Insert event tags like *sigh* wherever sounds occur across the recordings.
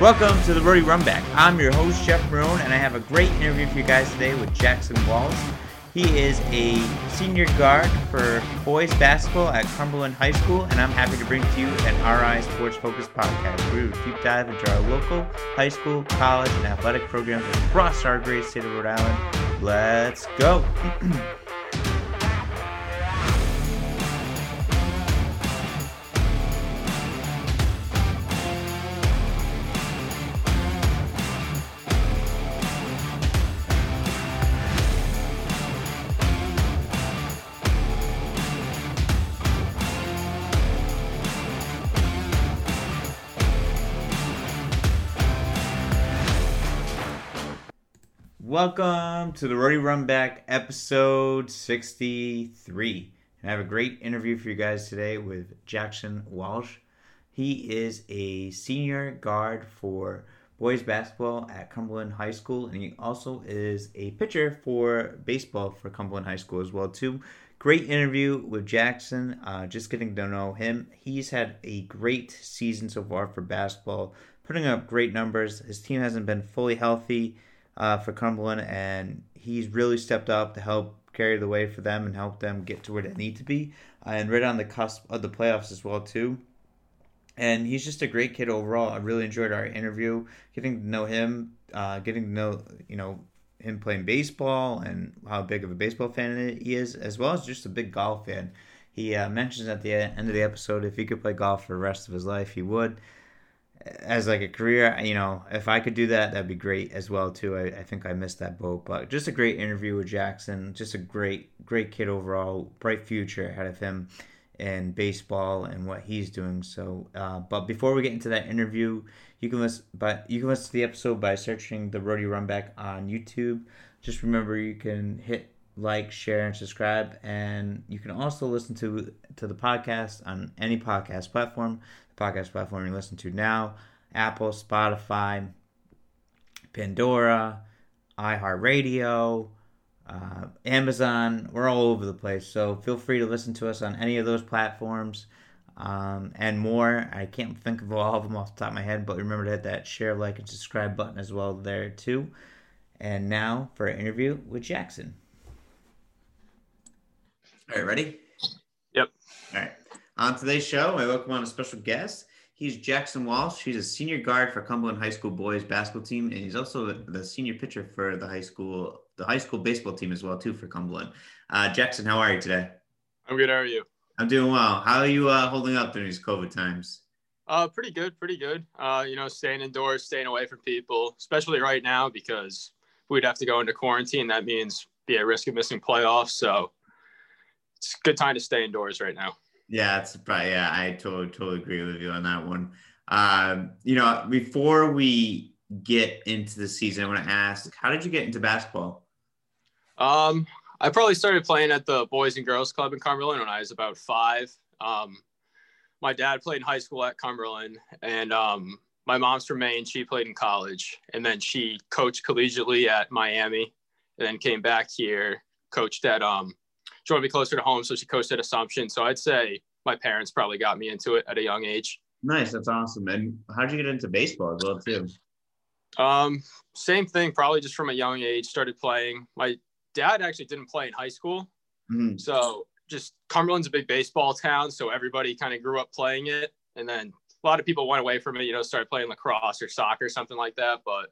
Welcome to the Rody Runback. I'm your host, Jeff Marone, and I have a great interview for you guys today with Jackson Walsh. He is a senior guard for boys basketball at Cumberland High School, and I'm happy to bring to you an RI Sports Focus podcast we deep dive into our local high school, college, and athletic programs across our great state of Rhode Island. Let's go! *clears throat* Welcome to the Rody Runback episode 63. And I have a great interview for you guys today with Jackson Walsh. He is a senior guard for boys basketball at Cumberland High School, and he also is a pitcher for baseball for Cumberland High School as well too. Great interview with Jackson. Uh, just getting to know him. He's had a great season so far for basketball, putting up great numbers. His team hasn't been fully healthy uh, for Cumberland, and he's really stepped up to help carry the way for them and help them get to where they need to be, uh, and right on the cusp of the playoffs as well too. And he's just a great kid overall. I really enjoyed our interview, getting to know him, uh, getting to know you know him playing baseball and how big of a baseball fan he is, as well as just a big golf fan. He uh, mentions at the end of the episode if he could play golf for the rest of his life, he would as like a career, you know, if I could do that, that'd be great as well too. I, I think I missed that boat, but just a great interview with Jackson. Just a great, great kid overall. Bright future ahead of him in baseball and what he's doing. So, uh, but before we get into that interview, you can listen, but you can listen to the episode by searching the Rody Runback on YouTube. Just remember, you can hit like, share, and subscribe, and you can also listen to to the podcast on any podcast platform podcast platform you listen to now Apple, Spotify, Pandora, iHeartRadio, uh, Amazon. We're all over the place. So feel free to listen to us on any of those platforms um, and more. I can't think of all of them off the top of my head, but remember to hit that share, like, and subscribe button as well there, too. And now for an interview with Jackson. All right, ready? Yep. All right. On today's show, I welcome on a special guest. He's Jackson Walsh. He's a senior guard for Cumberland High School boys basketball team, and he's also the senior pitcher for the high school the high school baseball team as well too for Cumberland. Uh, Jackson, how are you today? I'm good. How are you? I'm doing well. How are you uh, holding up during these COVID times? Uh, pretty good, pretty good. Uh, you know, staying indoors, staying away from people, especially right now because we'd have to go into quarantine. That means be at risk of missing playoffs. So it's a good time to stay indoors right now. Yeah, it's probably, yeah, I totally totally agree with you on that one. Um, you know, before we get into the season, I want to ask, how did you get into basketball? Um, I probably started playing at the Boys and Girls Club in Cumberland when I was about five. Um, my dad played in high school at Cumberland, and um, my mom's from Maine. She played in college, and then she coached collegiately at Miami, and then came back here, coached at um, she wanted to be closer to home, so she coached at Assumption. So I'd say my parents probably got me into it at a young age. Nice, that's awesome. And how did you get into baseball as well too? Um, same thing, probably just from a young age. Started playing. My dad actually didn't play in high school, mm-hmm. so just Cumberland's a big baseball town, so everybody kind of grew up playing it. And then a lot of people went away from it, you know, started playing lacrosse or soccer, something like that. But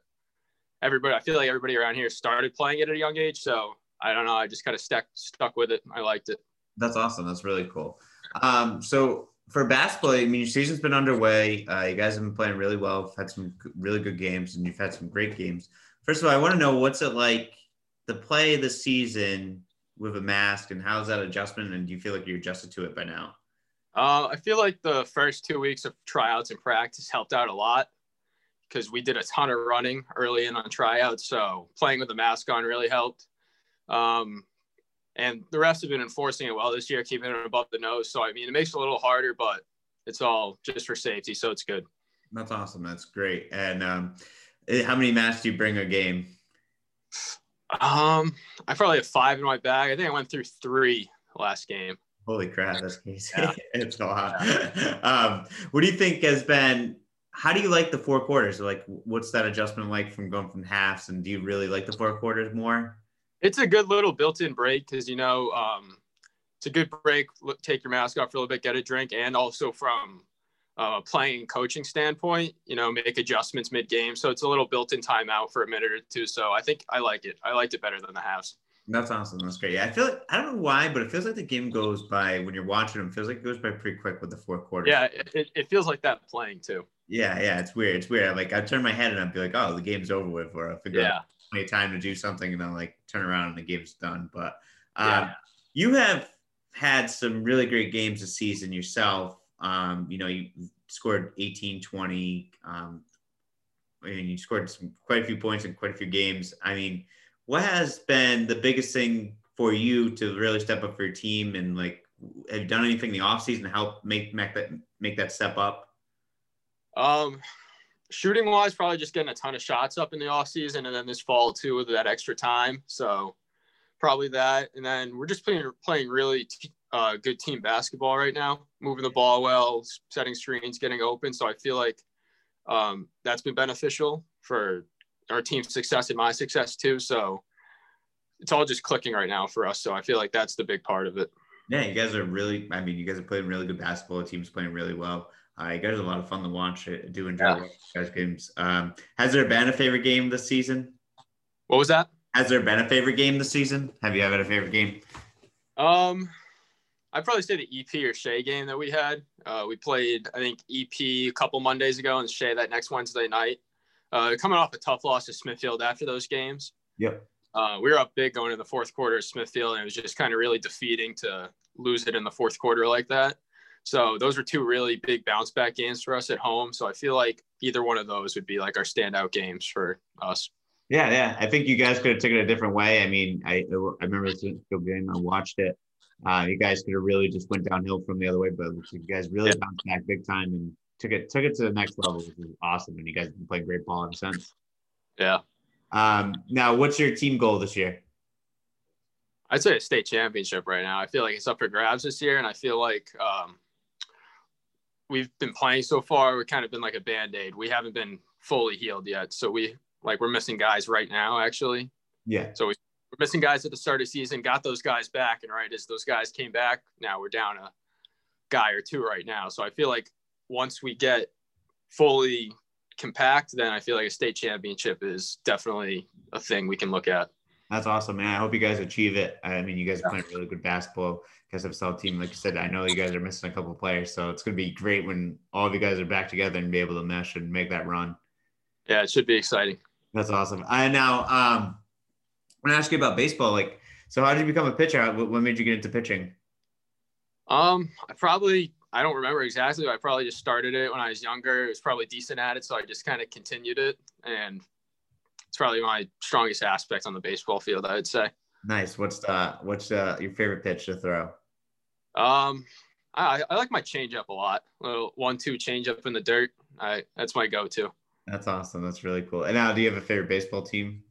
everybody, I feel like everybody around here started playing it at a young age. So I don't know. I just kind of stuck stuck with it. I liked it. That's awesome. That's really cool. Um, so for basketball, I mean, your season's been underway. Uh, you guys have been playing really well. You've had some really good games, and you've had some great games. First of all, I want to know what's it like to play the season with a mask, and how's that adjustment? And do you feel like you're adjusted to it by now? Uh, I feel like the first two weeks of tryouts and practice helped out a lot because we did a ton of running early in on tryouts. So playing with the mask on really helped. Um, and the refs have been enforcing it well this year, keeping it above the nose. So I mean, it makes it a little harder, but it's all just for safety, so it's good. That's awesome. That's great. And um, eh, how many masks do you bring a game? Um, I probably have five in my bag. I think I went through three last game. Holy crap, that's crazy. Yeah. *laughs* it's a lot. *laughs* um, what do you think has been how do you like the four quarters? Like, what's that adjustment like from going from halves? And do you really like the four quarters more? It's a good little built-in break because you know um, it's a good break. Look, take your mask off for a little bit, get a drink, and also from uh, playing coaching standpoint, you know, make adjustments mid-game. So it's a little built-in timeout for a minute or two. So I think I like it. I liked it better than the halves. That's awesome. That's great. Yeah, I feel like I don't know why, but it feels like the game goes by when you're watching them. It feels like it goes by pretty quick with the fourth quarter. Yeah, it, it feels like that playing too. Yeah, yeah, it's weird. It's weird. Like I turn my head and I'd be like, "Oh, the game's over with," or I figure yeah. out plenty of time to do something, and then like turn around and the game's done. But um, yeah. you have had some really great games this season yourself. Um, you know, you scored 18, 20. Um, and you scored some quite a few points in quite a few games. I mean what has been the biggest thing for you to really step up for your team and like have you done anything in the offseason to help make make that make that step up um shooting wise probably just getting a ton of shots up in the off season, and then this fall too with that extra time so probably that and then we're just playing playing really t- uh, good team basketball right now moving the ball well setting screens getting open so i feel like um, that's been beneficial for our team's success and my success too. So it's all just clicking right now for us. So I feel like that's the big part of it. Yeah, you guys are really. I mean, you guys are playing really good basketball. The team's playing really well. Uh, you guys are a lot of fun to watch. I do enjoy yeah. guys games. Um, has there been a favorite game this season? What was that? Has there been a favorite game this season? Have you ever had a favorite game? Um, I'd probably say the EP or Shea game that we had. Uh, we played, I think, EP a couple Mondays ago and Shea that next Wednesday night. Uh, coming off a tough loss to Smithfield after those games. Yep. Uh, we were up big going in the fourth quarter at Smithfield, and it was just kind of really defeating to lose it in the fourth quarter like that. So those were two really big bounce back games for us at home. So I feel like either one of those would be like our standout games for us. Yeah, yeah. I think you guys could have taken it a different way. I mean, I I remember the game. I watched it. Uh, you guys could have really just went downhill from the other way, but you guys really yeah. bounced back big time and took it took it to the next level, which is awesome. And you guys have been playing great ball ever since. Yeah. Um, now, what's your team goal this year? I'd say a state championship right now. I feel like it's up for grabs this year, and I feel like um, we've been playing so far. We've kind of been like a band aid. We haven't been fully healed yet, so we like we're missing guys right now, actually. Yeah. So we, we're missing guys at the start of the season. Got those guys back, and right as those guys came back, now we're down a guy or two right now. So I feel like once we get fully compact, then I feel like a state championship is definitely a thing we can look at. That's awesome, man. I hope you guys achieve it. I mean, you guys are playing really good basketball. Guys have a team. Like you said, I know you guys are missing a couple players, so it's going to be great when all of you guys are back together and be able to mesh and make that run. Yeah, it should be exciting. That's awesome. And now, um, I'm going to ask you about baseball. Like, so how did you become a pitcher? What made you get into pitching? Um, I probably I don't remember exactly. I probably just started it when I was younger. It was probably decent at it, so I just kind of continued it, and it's probably my strongest aspect on the baseball field. I would say. Nice. What's the what's uh, your favorite pitch to throw? Um, I, I like my changeup a lot. Little one-two changeup in the dirt. I that's my go-to. That's awesome. That's really cool. And now, do you have a favorite baseball team?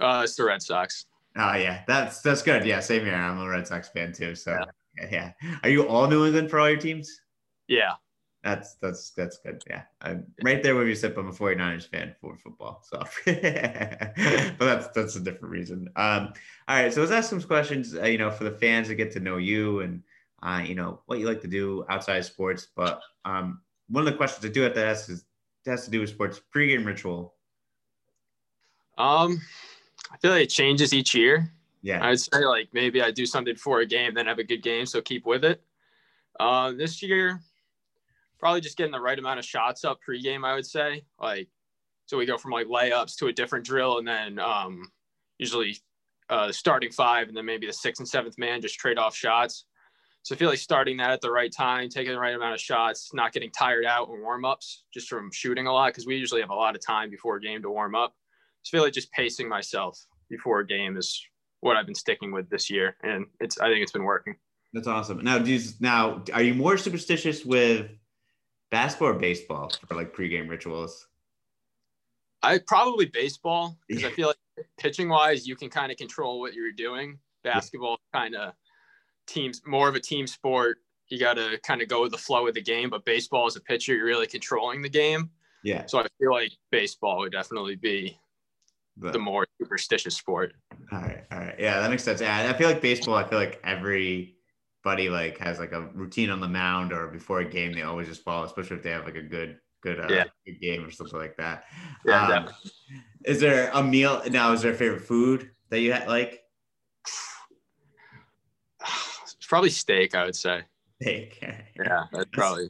Uh, it's the Red Sox. Oh yeah, that's that's good. Yeah, same here. I'm a Red Sox fan too. So yeah. Yeah. Are you all New England for all your teams? Yeah. That's that's that's good. Yeah. I'm right there with you, Sip. I'm a 49ers fan for football. So *laughs* but that's that's a different reason. Um, all right. So let's ask some questions, uh, you know, for the fans to get to know you and uh, you know, what you like to do outside sports. But um, one of the questions I do have to ask is has to do with sports pregame ritual. Um, I feel like it changes each year. Yeah. I'd say like maybe I do something for a game, then have a good game, so keep with it. Uh, this year, probably just getting the right amount of shots up pregame. I would say like so we go from like layups to a different drill, and then um, usually uh, starting five, and then maybe the sixth and seventh man just trade off shots. So I feel like starting that at the right time, taking the right amount of shots, not getting tired out in warm ups just from shooting a lot because we usually have a lot of time before a game to warm up. So I feel like just pacing myself before a game is what I've been sticking with this year, and it's I think it's been working. That's awesome. Now, do you, now are you more superstitious with basketball or baseball for like pregame rituals? I probably baseball because I feel like pitching wise, you can kind of control what you're doing. Basketball kind of teams more of a team sport. You got to kind of go with the flow of the game. But baseball as a pitcher, you're really controlling the game. Yeah. So I feel like baseball would definitely be But, the more superstitious sport. all right. All right. Yeah, that makes sense. Yeah, I feel like baseball. I feel like everybody like has like a routine on the mound or before a game. They always just follow, especially if they have like a good, good, uh, Yeah. good game or something like that. Yeah, Um, definitely. is there a meal now? Is there a favorite food that you had like? *sighs* *laughs* Probably steak, I would say. Steak. Yeah, that's probably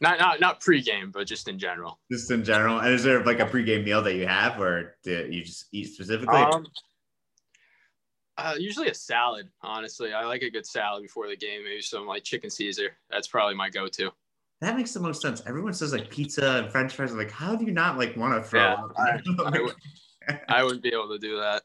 not not not pregame, but just in general. Just in general. And is there like a pregame meal that you have, or do you just eat specifically? Um, uh, usually a salad. Honestly, I like a good salad before the game. Maybe some like chicken Caesar. That's probably my go-to. that makes the most sense. Everyone says like pizza and French fries. I'm like, how do you not like want to throw Yeah, up? I- I would- I wouldn't be able to do that.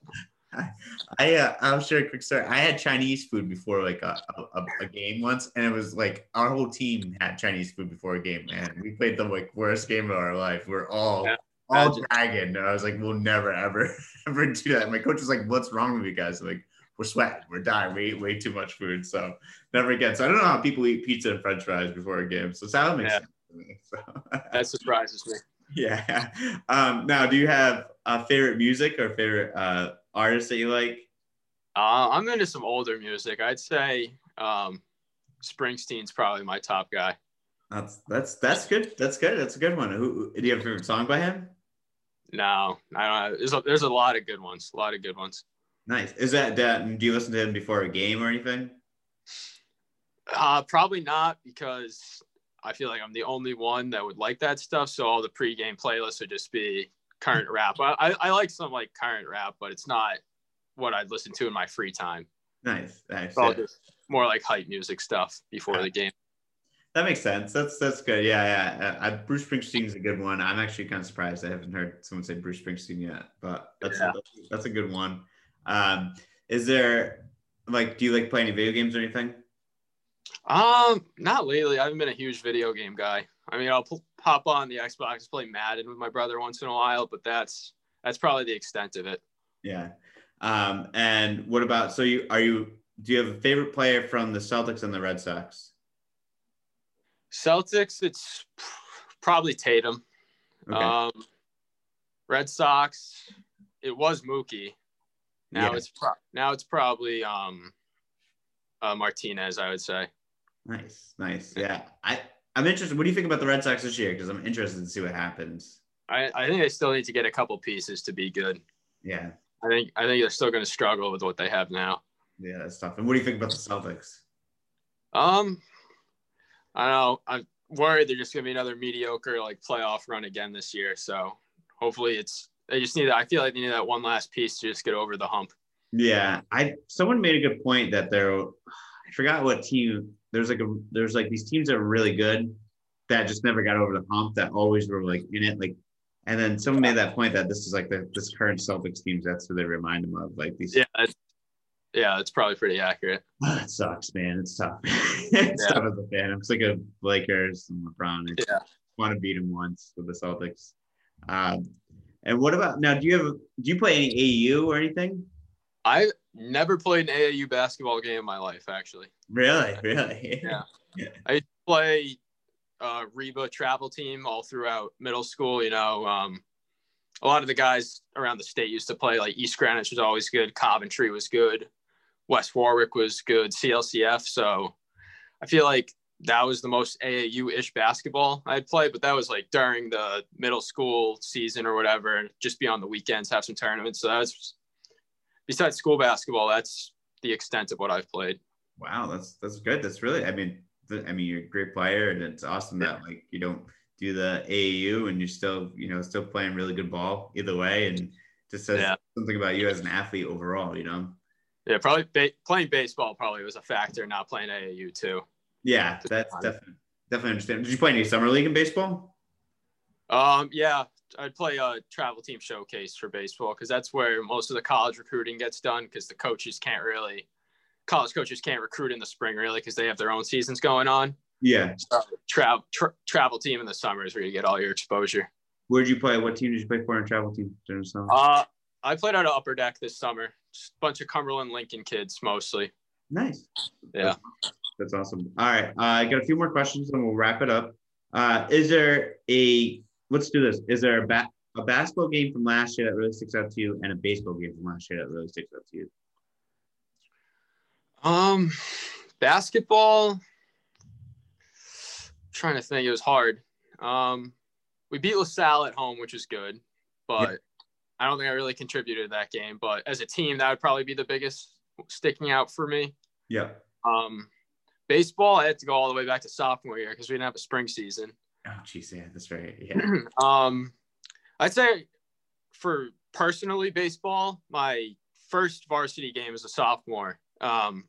I uh, I'll share a quick story. I had Chinese food before like a, a, a game once, and it was like our whole team had Chinese food before a game, and we played the like worst game of our life. We're all Yeah, all dragging, and I was like, we'll never ever *laughs* ever do that. My coach was like, "What's wrong with you guys?" I'm like, we're sweating, we're dying, we eat way too much food, so never again. So I don't know how people eat pizza and French fries before a game. So salad makes Yeah. sense to me. So *laughs* That surprises me. yeah. Um, now, do you have a favorite music or favorite uh, artist that you like? Uh, I'm into some older music. I'd say um, Springsteen's probably my top guy. That's that's that's good. That's good. That's a good one. Who do you have a favorite song by him? No, I don't. There's a, there's a lot of good ones. A lot of good ones. Nice. Is that that? Do you listen to him before a game or anything? Uh, probably not because I feel like I'm the only one that would like that stuff. So all the pregame playlists would just be current rap. I, I, I like some like current rap, but it's not what I'd listen to in my free time. Nice. Nice. All Yeah. more like hype music stuff before the game. That makes sense. That's that's good. Yeah, yeah. Uh, uh, Bruce Springsteen's a good one. I'm actually kind of surprised I haven't heard someone say Bruce Springsteen yet, but that's Yeah. that's, that's a good one. Um, is there like, do you like play any video games or anything? Um, not lately. I haven't been a huge video game guy. I mean, I'll p- pop on the Xbox, play Madden with my brother once in a while, but that's that's probably the extent of it. Yeah. Um, and what about so you are you do you have a favorite player from the Celtics and the Red Sox? Celtics, it's probably Tatum. Okay. Um, Red Sox, it was Mookie. Now Yeah. it's pro- now it's probably um, uh, Martinez. I would say. nice, nice. Yeah. I I'm interested. What do you think about the Red Sox this year? Because I'm interested to see what happens. I, I think they still need to get a couple pieces to be good. Yeah. I think I think they're still going to struggle with what they have now. Yeah, that's tough. And what do you think about the Celtics? Um, I don't know. I'm worried they're just going to be another mediocre like playoff run again this year. So hopefully it's they just need. I feel like they need that one last piece to just get over the hump. Yeah, I someone made a good point that there. I forgot what team. There's like a there's like these teams that are really good that just never got over the hump that always were like in it like. And then someone made that point that this is like the this current Celtics teams. That's who they remind them of. Like these. Yeah, it's, yeah, it's probably pretty accurate. *sighs* Ah, it sucks, man. It's tough. *laughs* it's Yeah. tough as a fan. I'm sick of Lakers and LeBron. I Yeah. want to beat him once with the Celtics. Um, and what about now? Do you have do you play any AU or anything? I never played an AAU basketball game in my life. Actually, Really, really? *laughs* *laughs* Yeah. I play uh, Reba travel team all throughout middle school. You know, um, a lot of the guys around the state used to play. Like East Greenwich was always good. Coventry was good. West Warwick was good. CLCF. So I feel like that was the most AAU ish basketball I'd play. But that was like during the middle school season or whatever, and just be on the weekends, have some tournaments. So that's besides school basketball. That's the extent of what I've played. Wow, that's that's good. That's really, I mean, the, I mean, you're a great player, and it's awesome that like you don't do the AAU and you're still, you know, still playing really good ball either way, and just says Yeah. something about you as an athlete overall. You know? Yeah, probably ba- playing baseball probably was a factor, not playing AAU too. Yeah, that's definitely definitely understand. Did you play any summer league in baseball? Um, yeah, I'd play a travel team showcase for baseball because that's where most of the college recruiting gets done because the coaches can't really, college coaches can't recruit in the spring really because they have their own seasons going on. Yeah. So travel tra- travel team in the summer is where you get all your exposure. Where'd you play? What team did you play for in travel team during the summer? Uh, I played out of Upper Deck this summer. Just a bunch of Cumberland Lincoln kids mostly. nice. Yeah. That's awesome. All right. Uh, I got a few more questions and we'll wrap it up. Uh, is there a let's do this. Is there a ba- a basketball game from last year that really sticks out to you, and a baseball game from last year that really sticks out to you? Um, basketball. trying to think, it was hard. Um, we beat LaSalle at home, which is good, but yeah. I don't think I really contributed to that game. But as a team, that would probably be the biggest sticking out for me. Yeah. Um, baseball, I had to go all the way back to sophomore year because we didn't have a spring season. Oh, geez, yeah, that's right. Yeah. *clears throat* um, I'd say for personally baseball, my first varsity game as a sophomore. Um,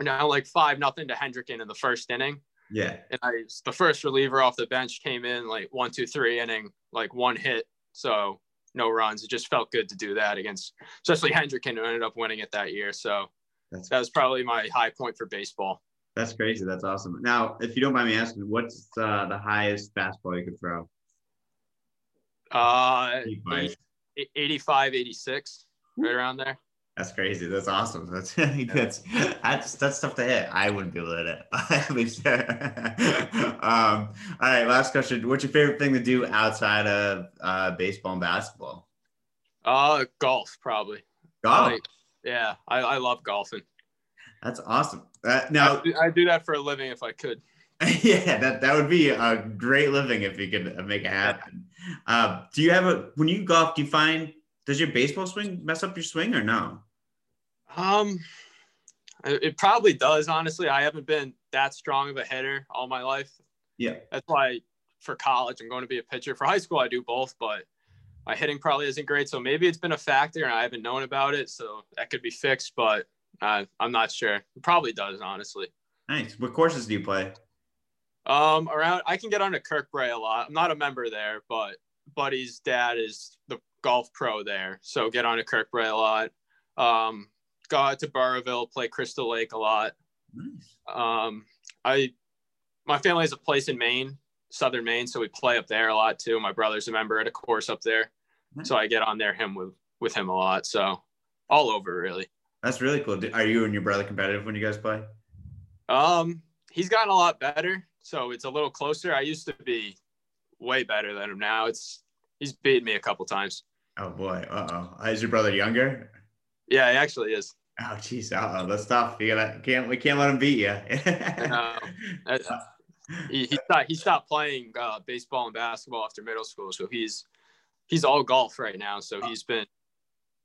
now like five nothing to Hendricken in the first inning. Yeah. And I the first reliever off the bench came in like one, two, three inning, like one hit. So no runs. It just felt good to do that against especially Hendricken who ended up winning it that year. So that's, that was probably my high point for baseball. That's crazy. That's awesome. Now, if you don't mind me asking, what's uh, the highest basketball you could throw? Uh, 85, 86, right around there. That's crazy. That's awesome. That's *laughs* that's that's that's tough to hit. I wouldn't be able to hit it. *laughs* um, all right, last question. What's your favorite thing to do outside of uh, baseball and basketball? Uh, golf probably. Golf. Like, yeah, I, I love golfing. That's awesome. Uh, now I do, that for a living if I could. *laughs* yeah, that that would be a great living if you could make it happen. Uh, do you have a when you golf? Do you find does your baseball swing mess up your swing or no? Um, it probably does. Honestly, I haven't been that strong of a hitter all my life. Yeah, that's why for college I'm going to be a pitcher. For high school, I do both, but my hitting probably isn't great. So maybe it's been a factor, and I haven't known about it. So that could be fixed, but uh, I'm not sure. It probably does, honestly. Nice. What courses do you play? Um, around I can get on to Kirkbrae a lot. I'm not a member there, but Buddy's dad is the golf pro there, so get on to Kirkbrae a lot. Um, go out to Burrillville, play Crystal Lake a lot. Nice. Um, I my family has a place in Maine, Southern Maine, so we play up there a lot too. My brother's a member at a course up there, nice. so I get on there him with with him a lot. So all over really. That's really cool. Are you and your brother competitive when you guys play? Um, he's gotten a lot better, so it's a little closer. I used to be way better than him. Now it's he's beat me a couple times. Oh boy. Uh oh. Is your brother younger? Yeah, he actually is. Oh jeez. Uh oh. That's tough. You gotta can't we can't let him beat you. no. *laughs* he, he stopped he stopped playing uh, baseball and basketball after middle school, so he's he's all golf right now. So he's been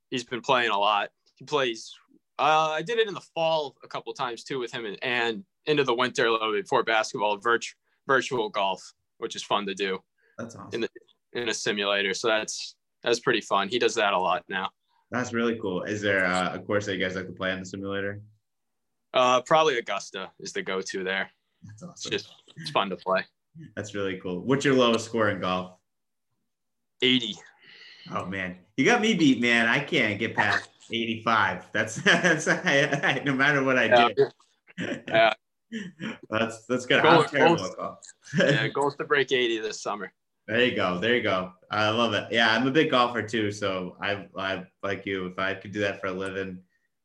he's been playing a lot. He plays uh, I did it in the fall a couple times too with him, and, and into the winter a little bit before basketball, virtual virtual golf, which is fun to do. That's awesome. In the in a simulator, so that's that's pretty fun. He does that a lot now. That's really cool. Is there uh, a course that you guys like to play on the simulator? Uh, probably Augusta is the go-to there. That's awesome. It's just it's fun to play. That's really cool. What's your lowest score in golf? 80. Oh man, you got me beat, man. I can't get past 85. That's *laughs* that's no matter what I yeah. do. Yeah. *laughs* that's that's good. Goal, goals, yeah, *laughs* goals to break 80 this summer. There you go. There you go. I love it. Yeah, I'm a big golfer too. So I, I like you. If I could do that for a living,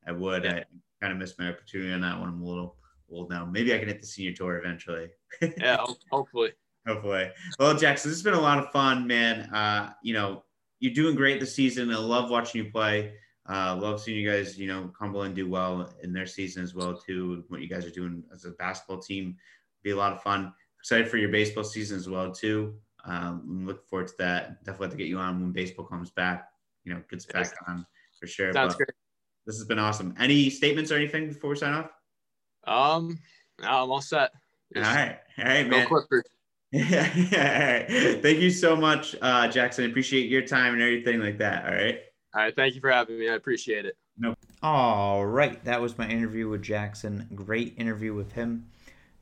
I would. Yeah. I kind of missed my opportunity on that one. I'm a little old now. Maybe I can hit the senior tour eventually. yeah, hopefully. hopefully. Well, Jackson, this has been a lot of fun, man. Uh, you know, you're doing great this season. I love watching you play. Uh, love seeing you guys, you know, Cumberland do well in their season as well too. What you guys are doing as a basketball team be a lot of fun. Excited for your baseball season as well too. Um, I'm looking forward to that. Definitely have to get you on when baseball comes back. You know, gets back on for sure. Sounds great. This has been awesome. Any statements or anything before we sign off? Um, no, I'm all set. Just all right, all right, man. Clippers. *laughs* Yeah, all right. Thank you so much, uh, Jackson. Appreciate your time and everything like that. All right. All right. Thank you for having me. I appreciate it. No. All right. That was my interview with Jackson. Great interview with him.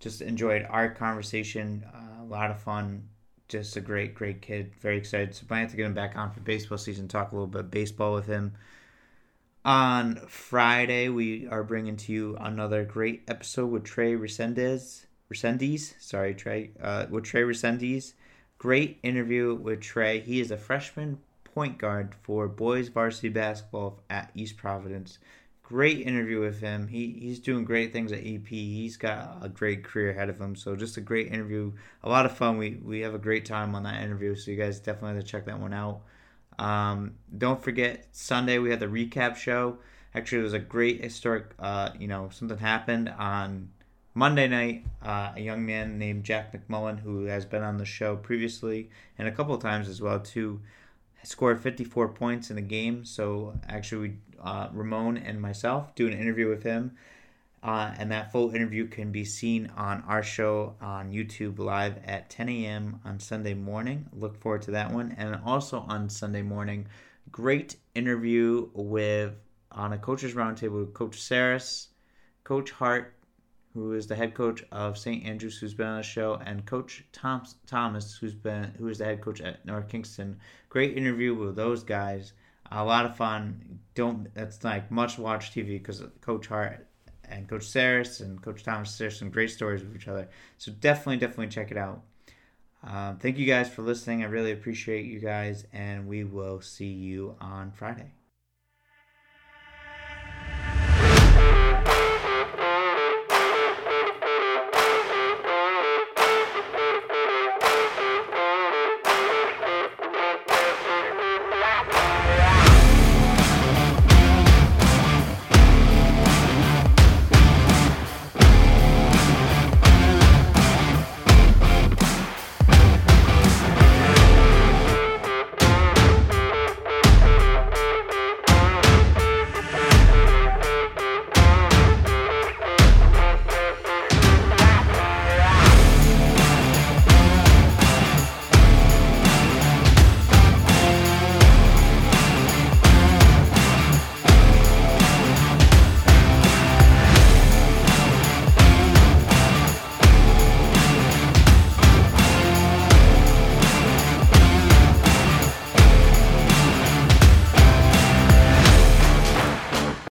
Just enjoyed our conversation. Uh, a lot of fun. Just a great, great kid. Very excited. So plan to get him back on for baseball season. Talk a little bit baseball with him. On Friday, we are bringing to you another great episode with Trey Resendez. Resendiz, sorry, Trey, uh, with Trey Resendiz. Great interview with Trey. He is a freshman point guard for boys varsity basketball at East Providence. great interview with him. He he's doing great things at EP. He's got a great career ahead of him. So just a great interview, a lot of fun. We we have a great time on that interview. So you guys definitely have to check that one out. Um, don't forget Sunday we had the recap show. Actually, it was a great historic. Uh, you know, something happened on Monday night. Uh, a young man named Jack McMullen, who has been on the show previously and a couple of times as well too, scored 54 points in the game. So actually, uh, Ramon and myself do an interview with him. Uh, and that full interview can be seen on our show on YouTube live at 10 a.m. on Sunday morning. Look forward to that one. And also on Sunday morning, great interview with on a coaches roundtable with Coach Saris, Coach Hart, who is the head coach of St. Andrews, who's been on the show, and Coach Tom, Thomas, who's been who is the head coach at North Kingstown. Great interview with those guys. A lot of fun. Don't that's like much watch TV because Coach Hart and Coach Saris and Coach Thomas share some great stories with each other. So definitely, definitely check it out. Um, thank you guys for listening. I really appreciate you guys, and we will see you on Friday.